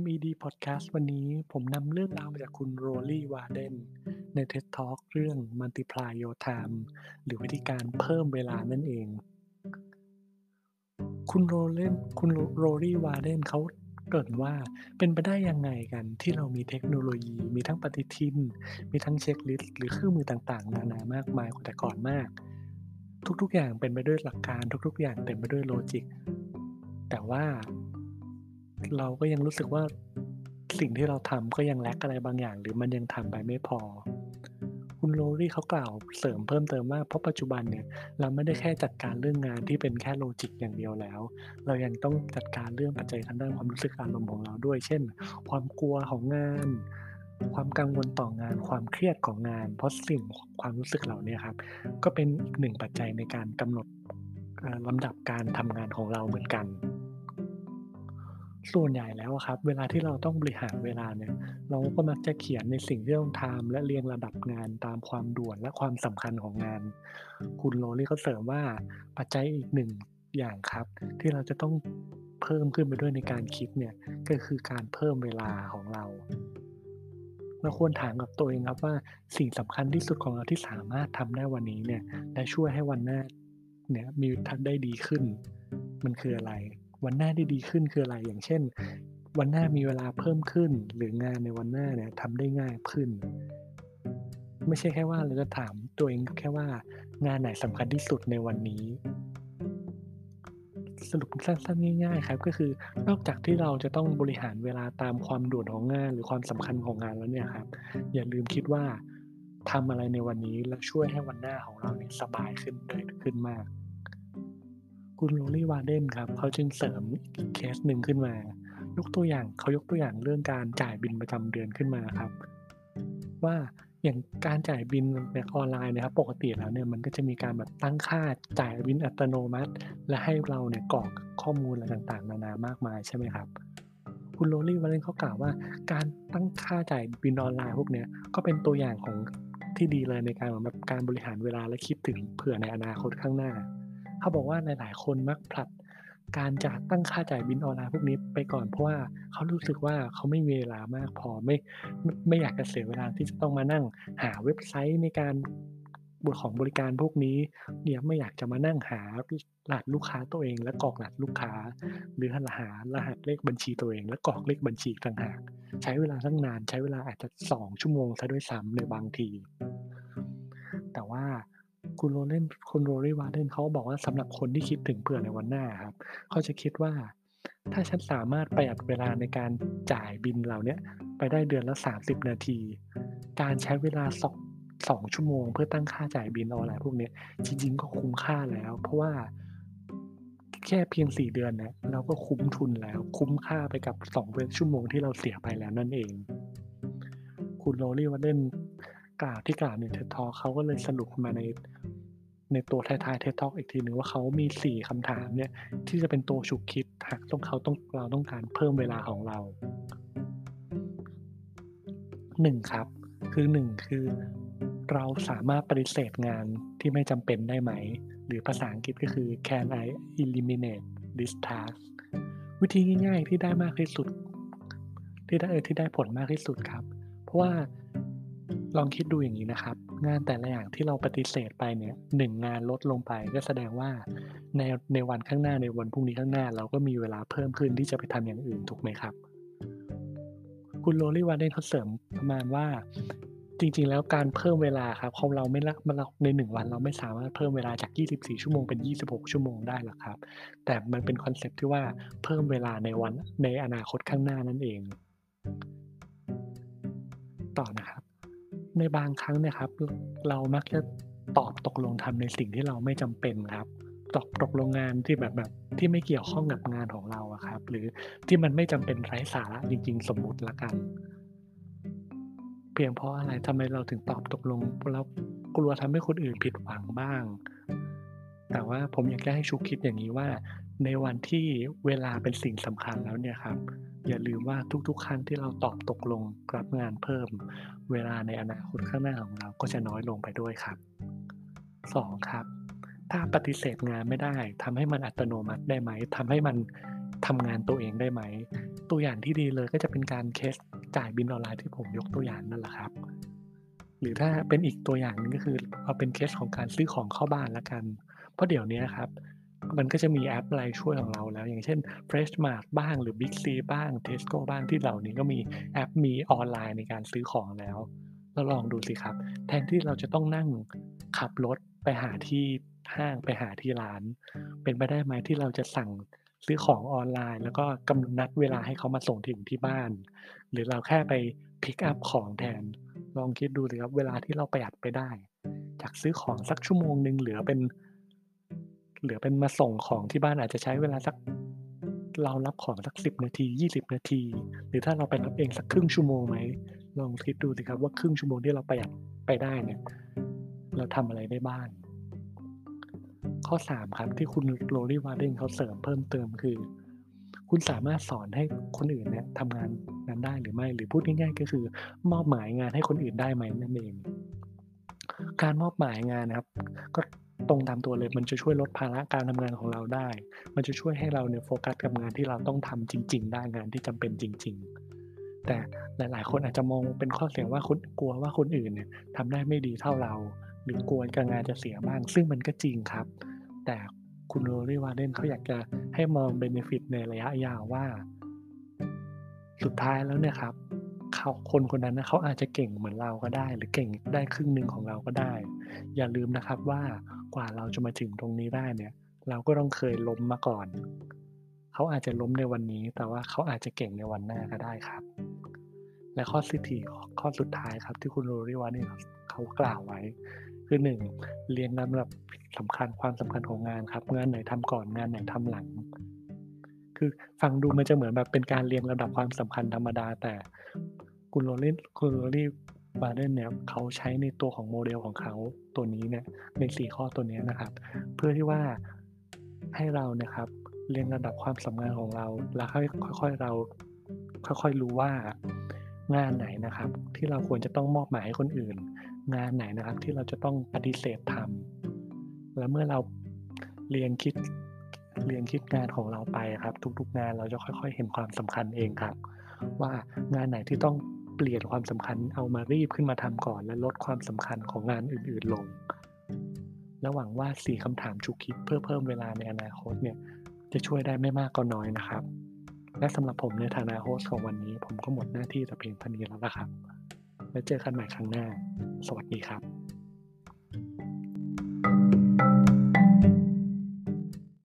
MED Podcast วันนี้ผมนำเรื่องราวมาจากคุณโรลี่วาเดนใน TED Talk เรื่อง Multiply Your Time หรือวิธีการเพิ่มเวลานั่นเอง คุณโรเลนคุณโรลี่วาเดนเขาเกริ่นว่าเป็นไปได้ยังไงกันที่เรามีเทคโนโลยี มีทั้งปฏิทิน มีทั้งเช็คลิสต์หรือเครื่องมือต่างๆ นานามากมายกว่าแต่ก่อนมาก ทุกๆ อย่างเป็นไปด้วยหลักการทุกๆ อย่างเต็มไปด้วยโลจิก แต่ว่า เราก็ยังรู้สึกว่าสิ่งที่เราทำก็ยังแลกอะไรบางอย่าง หรือมันยังทำไปไม่พอ คุณโรลี่เขากล่าวเสริมเพิ่มเติมว่าเพราะปัจจุบันเนี่ยเราไม่ได้แค่จัดการเรื่องงานที่เป็นแค่โลจิกอย่างเดียวแล้ว เรายังต้องจัดการเรื่องปัจจัยทางด้านความรู้สึกอารมณ์ของเราด้วย เช่น ความกลัวของงาน ความกังวลต่องาน ความเครียดของงาน เพราะสิ่งความรู้สึกเหล่านี้ครับก็เป็นอีกหนึ่งปัจจัยในการกำหนดลำดับการทำงานของเราเหมือนกัน ส่วนใหญ่แล้วครับ เวลาที่เราต้องบริหารเวลาเนี่ย เราก็มักจะเขียนในสิ่งที่ต้องทำและเรียงระดับงานตามความด่วนและความสำคัญของงาน คุณโรลี่เขาเสริมว่าปัจจัยอีกหนึ่งอย่างครับ ที่เราจะต้องเพิ่มขึ้นไปด้วยในการคิดเนี่ยก็คือการเพิ่มเวลาของเราเราควรถามกับตัวเองครับว่าสิ่งสำคัญที่สุดของเราที่สามารถทำได้วันนี้เนี่ยและช่วยให้วันหน้าเนี่ยมีทัศได้ดีขึ้น มันคืออะไร วันหน้าได้ดีขึ้นคืออะไรอย่างเช่น วันหน้ามีเวลาเพิ่มขึ้น หรืองานในวันหน้าเนี่ยทำได้ง่ายขึ้น ไม่ใช่แค่ว่าเราจะถามตัวเองแค่ว่างานไหนสำคัญที่สุดในวันนี้ สรุปสั้นๆง่าย ๆ ครับ ก็คือนอกจากที่เราจะต้องบริหารเวลาตามความด่วนของงาน หรือความสำคัญของงานแล้วเนี่ยครับ อย่าลืมคิดว่าทำอะไรในวันนี้แล้วช่วยให้วันหน้าของเราเนี่ยสบายขึ้นเลยขึ้นมาก คุณโรลี่วาเดนครับเขาจึงเสริมอีกเคสหนึ่งขึ้นมา ยกตัวอย่างเขายกตัวอย่างเรื่องการจ่ายบินประจำเดือนขึ้นมาครับ ว่าอย่างการจ่ายบินแบบออนไลน์นะครับปกติแล้วเนี่ยมันก็จะมีการแบบตั้งค่าจ่ายบินอัตโนมัติ และให้เราเนี่ยกรอกข้อมูลอะไรต่างๆ นานามากมายใช่ไหมครับ คุณโรลี่วาเลนเขากล่าวว่า การตั้งค่าจ่ายบินออนไลน์พวกเนี้ยก็เป็นตัวอย่างของที่ดีเลยในการแบบการบริหารเวลาและคิดถึงเผื่อในอนาคตข้างหน้า เขาบอกว่าหลายๆคนมักผลัดการจะตั้งค่าจ่ายบินออนไลน์พวกนี้ไปก่อนเพราะว่าเขารู้สึกว่าเขาไม่มีเวลามากพอไม่ไม่อยากจะเสียเวลาที่จะต้องมานั่งหาเว็บไซต์ในการบทของบริการพวกนี้เนี่ยไม่อยากจะมานั่งหารหัสลูกค้าตัวเอง และกรอกรหัสลูกค้า หรือหารหัสเลขบัญชีตัวเอง และกรอกเลขบัญชีต่างหาก ใช้เวลาตั้งนานใช้เวลาอาจจะสองชั่วโมงซะด้วยซ้ำในบางที คุณโรเลนคุณโรลี่วาเดนเขาบอกว่าสำหรับคนที่คิดถึงเผื่อในวันหน้าครับเขาจะคิดว่า ถ้าฉันสามารถประหยัดเวลาในการจ่ายบินเหล่านี้ไปได้เดือนละ 30 นาที การใช้เวลาสองสองชั่วโมง เพื่อตั้งค่าจ่ายบินออนไลน์พวกนี้จริงๆก็คุ้มค่าแล้ว เพราะว่าแค่เพียง4เดือนนี่ยเราก็คุ้มทุนแล้ว คุ้มค่าไปกับ2ชั่วโมงที่เราเสียไปแล้วนั่นเอง คุณโรลี่วาเดนกล่าวที่กล่าวในเททอเขาก็เลยสรุปมาใน ในตัวท้ายๆเททอกอีกทีหนึ่งว่าเขามีสี่คำถามเนี่ยที่จะเป็นตัวฉุกคิดหากต้องเขาต้องเราต้องการเพิ่มเวลาของเราหนึ่งครับ คือหนึ่งคือเราสามารถปฏิเสธงานที่ไม่จำเป็นได้ไหม หรือภาษาอังกฤษก็คือ can I eliminate this task วิธีง่ายๆที่ได้มากที่สุด ที่ได้ที่ได้ผลมากที่สุดครับ เพราะว่า ลองคิดดูอย่างนี้นะครับ งานแต่ละอย่างที่เราปฏิเสธไปเนี่ยหนึ่งงานลดลงไปก็แสดงว่าในในวันข้างหน้าในวันพรุ่งนี้ข้างหน้า เราก็มีเวลาเพิ่มขึ้นที่จะไปทำอย่างอื่นถูกไหมครับ คุณโรลี่วันเดนเขาเสริมประมาณว่า จริงๆ แล้วการเพิ่มเวลาครับของเราไม่ละมันในหนึ่งวันเราไม่สามารถเพิ่มเวลาจาก 24 ชั่วโมงเป็น 26 ชั่วโมงได้หรอกครับ แต่มันเป็นคอนเซ็ปที่ว่าเพิ่มเวลาในวันในอนาคตข้างหน้านั่นเอง ต่อนะครับ ในบางครั้งเนี่ยครับ เรามักจะตอบตกลงทำในสิ่งที่เราไม่จำเป็นครับ ตอบตกลงงานที่แบบแบบที่ไม่เกี่ยวข้องกับงานของเราอะครับ หรือที่มันไม่จำเป็นไร้สาระจริง ๆ สมมุติละกัน เพียงเพราะอะไรทำไมเราถึงตอบตกลงแล้วกลัวทำให้คนอื่นผิดหวังบ้าง แต่ว่าผมอยากให้ชุกคิดอย่างนี้ว่า ในวันที่เวลาเป็นสิ่งสำคัญแล้วเนี่ยครับ อย่าลืมว่าทุกๆ ครั้งที่เราตอบตกลงรับงานเพิ่ม เวลาในอนาคตข้างหน้าของเราก็จะน้อยลงไปด้วยครับ 2. ครับ ถ้าปฏิเสธงานไม่ได้ทำให้มันอัตโนมัติได้ไหมทำให้มันทำงานตัวเองได้ไหม ตัวอย่างที่ดีเลยก็จะเป็นการเคสจ่ายบิลออนไลน์ที่ผมยกตัวอย่างนั่นแหละครับหรือถ้าเป็นอีกตัวอย่างนึงก็คือเอาเป็นเคสของการซื้อของเข้าบ้านแล้วกัน เพราะเดี๋ยวนี้ครับ มันก็จะมีแอปอะไรช่วยของเราแล้ว อย่างเช่น Freshmart บ้างหรือ Big C บ้าง Tesco บ้างที่เหล่านี้ก็มีแอปมีออนไลน์ในการซื้อของแล้วเราลองดูสิครับ แทนที่เราจะต้องนั่งขับรถไปหาที่ห้างไปหาที่ร้าน เป็นไปได้ไหมที่เราจะสั่งซื้อของออนไลน์ แล้วก็กำหนดนัดเวลาให้เขามาส่งถึงที่บ้าน หรือเราแค่ไปพิกอัพของแทน ลองคิดดูสิครับเวลาที่เราประหยัดไปได้ จากซื้อของสักชั่วโมงหนึ่งเหลือเป็น หลือเป็นมาส่งของที่บ้านอาจจะใช้เวลาสักเรารับของสักสิบนาทียี่สิบนาที หรือถ้าเราไปรับเองสักครึ่งชั่วโมงไหมลองคิดดูสิครับว่าครึ่งชั่วโมงที่เราประหยัดไปได้เนี่ย เราทำอะไรได้บ้างข้อ 3 ครับ ที่คุณโรลี่วาร์เดนเขาเสริมเพิ่มเติมคือ คุณสามารถสอนให้คนอื่นเนี่ยทำงานนั้นได้หรือไม่ หรือพูดง่ายๆ ก็คือ มอบหมายงานให้คนอื่นได้ไหมนั่นเอง การมอบหมายงานนะครับ ก็ ตรงตามตัวเลยมันจะช่วยลดภาระการทำงานของเราได้ มันจะช่วยให้เราเนี่ยโฟกัสกับงานที่เราต้องทำจริง ๆ ได้งานที่จำเป็นจริง ๆ แต่หลาย ๆ คนอาจจะมองเป็นข้อเสียว่าคนกลัวว่าคนอื่นเนี่ยทำได้ไม่ดีเท่าเรา หรือกลัวการงานจะเสียบ้าง ซึ่งมันก็จริงครับ แต่คุณโรลี่วารเดนเขาอยากจะให้มองเบนฟิตในระยะยาวว่า สุดท้ายแล้วเนี่ยครับเขาคนคนนั้นนะเขาอาจจะเก่งเหมือนเราก็ได้ หรือเก่งได้ครึ่งหนึ่งของเราก็ได้ อย่าลืมนะครับว่า กว่าเราจะมาถึงตรงนี้ได้เนี่ย เราก็ต้องเคยล้มมาก่อน เขาอาจจะล้มในวันนี้ แต่ว่าเขาอาจจะเก่งในวันหน้าก็ได้ครับ และข้อสี่ที่ข้อสุดท้ายครับที่คุณโรรี่วาเดนนี่เขากล่าวไว้ คือหนึ่งเรียงลำดับสำคัญความสำคัญของงานครับงานไหนทำก่อนงานไหนทำหลังคือฟังดูมันจะเหมือนแบบเป็นการเรียงลำดับความสำคัญธรรมดา แต่คุณโรลี่คุณโรลี่ บาร์เดนเนี่ยเขาใช้ในตัวของโมเดลของเขาตัวนี้เนี่ยในสี่ข้อตัวนี้นะครับ เพื่อที่ว่าให้เรานะครับเรียงระดับความสำคัญของเราแล้วค่อยๆเราค่อยๆรู้ว่างานไหนนะครับ ที่เราควรจะต้องมอบหมายให้คนอื่น งานไหนนะครับที่เราจะต้องปฏิเสธทำและเมื่อเราเรียงคิดเรียงคิดงานของเราไปครับ ทุกๆงานเราจะค่อย ๆ เห็นความสำคัญเองครับ ว่างานไหนที่ต้อง เปลี่ยนความสำคัญเอามารีบขึ้นมาทำก่อน และลดความสำคัญของงานอื่นๆลง และหวังว่าสี่คำถามฉุกคิดเพื่อเพิ่มเวลาในอนาคตเนี่ยจะช่วยได้ไม่มากก็น้อยนะครับ และสำหรับผมในฐานะโฮสต์ของวันนี้ ผมก็หมดหน้าที่แต่เพียงเท่านี้แล้วนะครับ แล้วเจอกันใหม่ครั้งหน้า สวัสดีครับ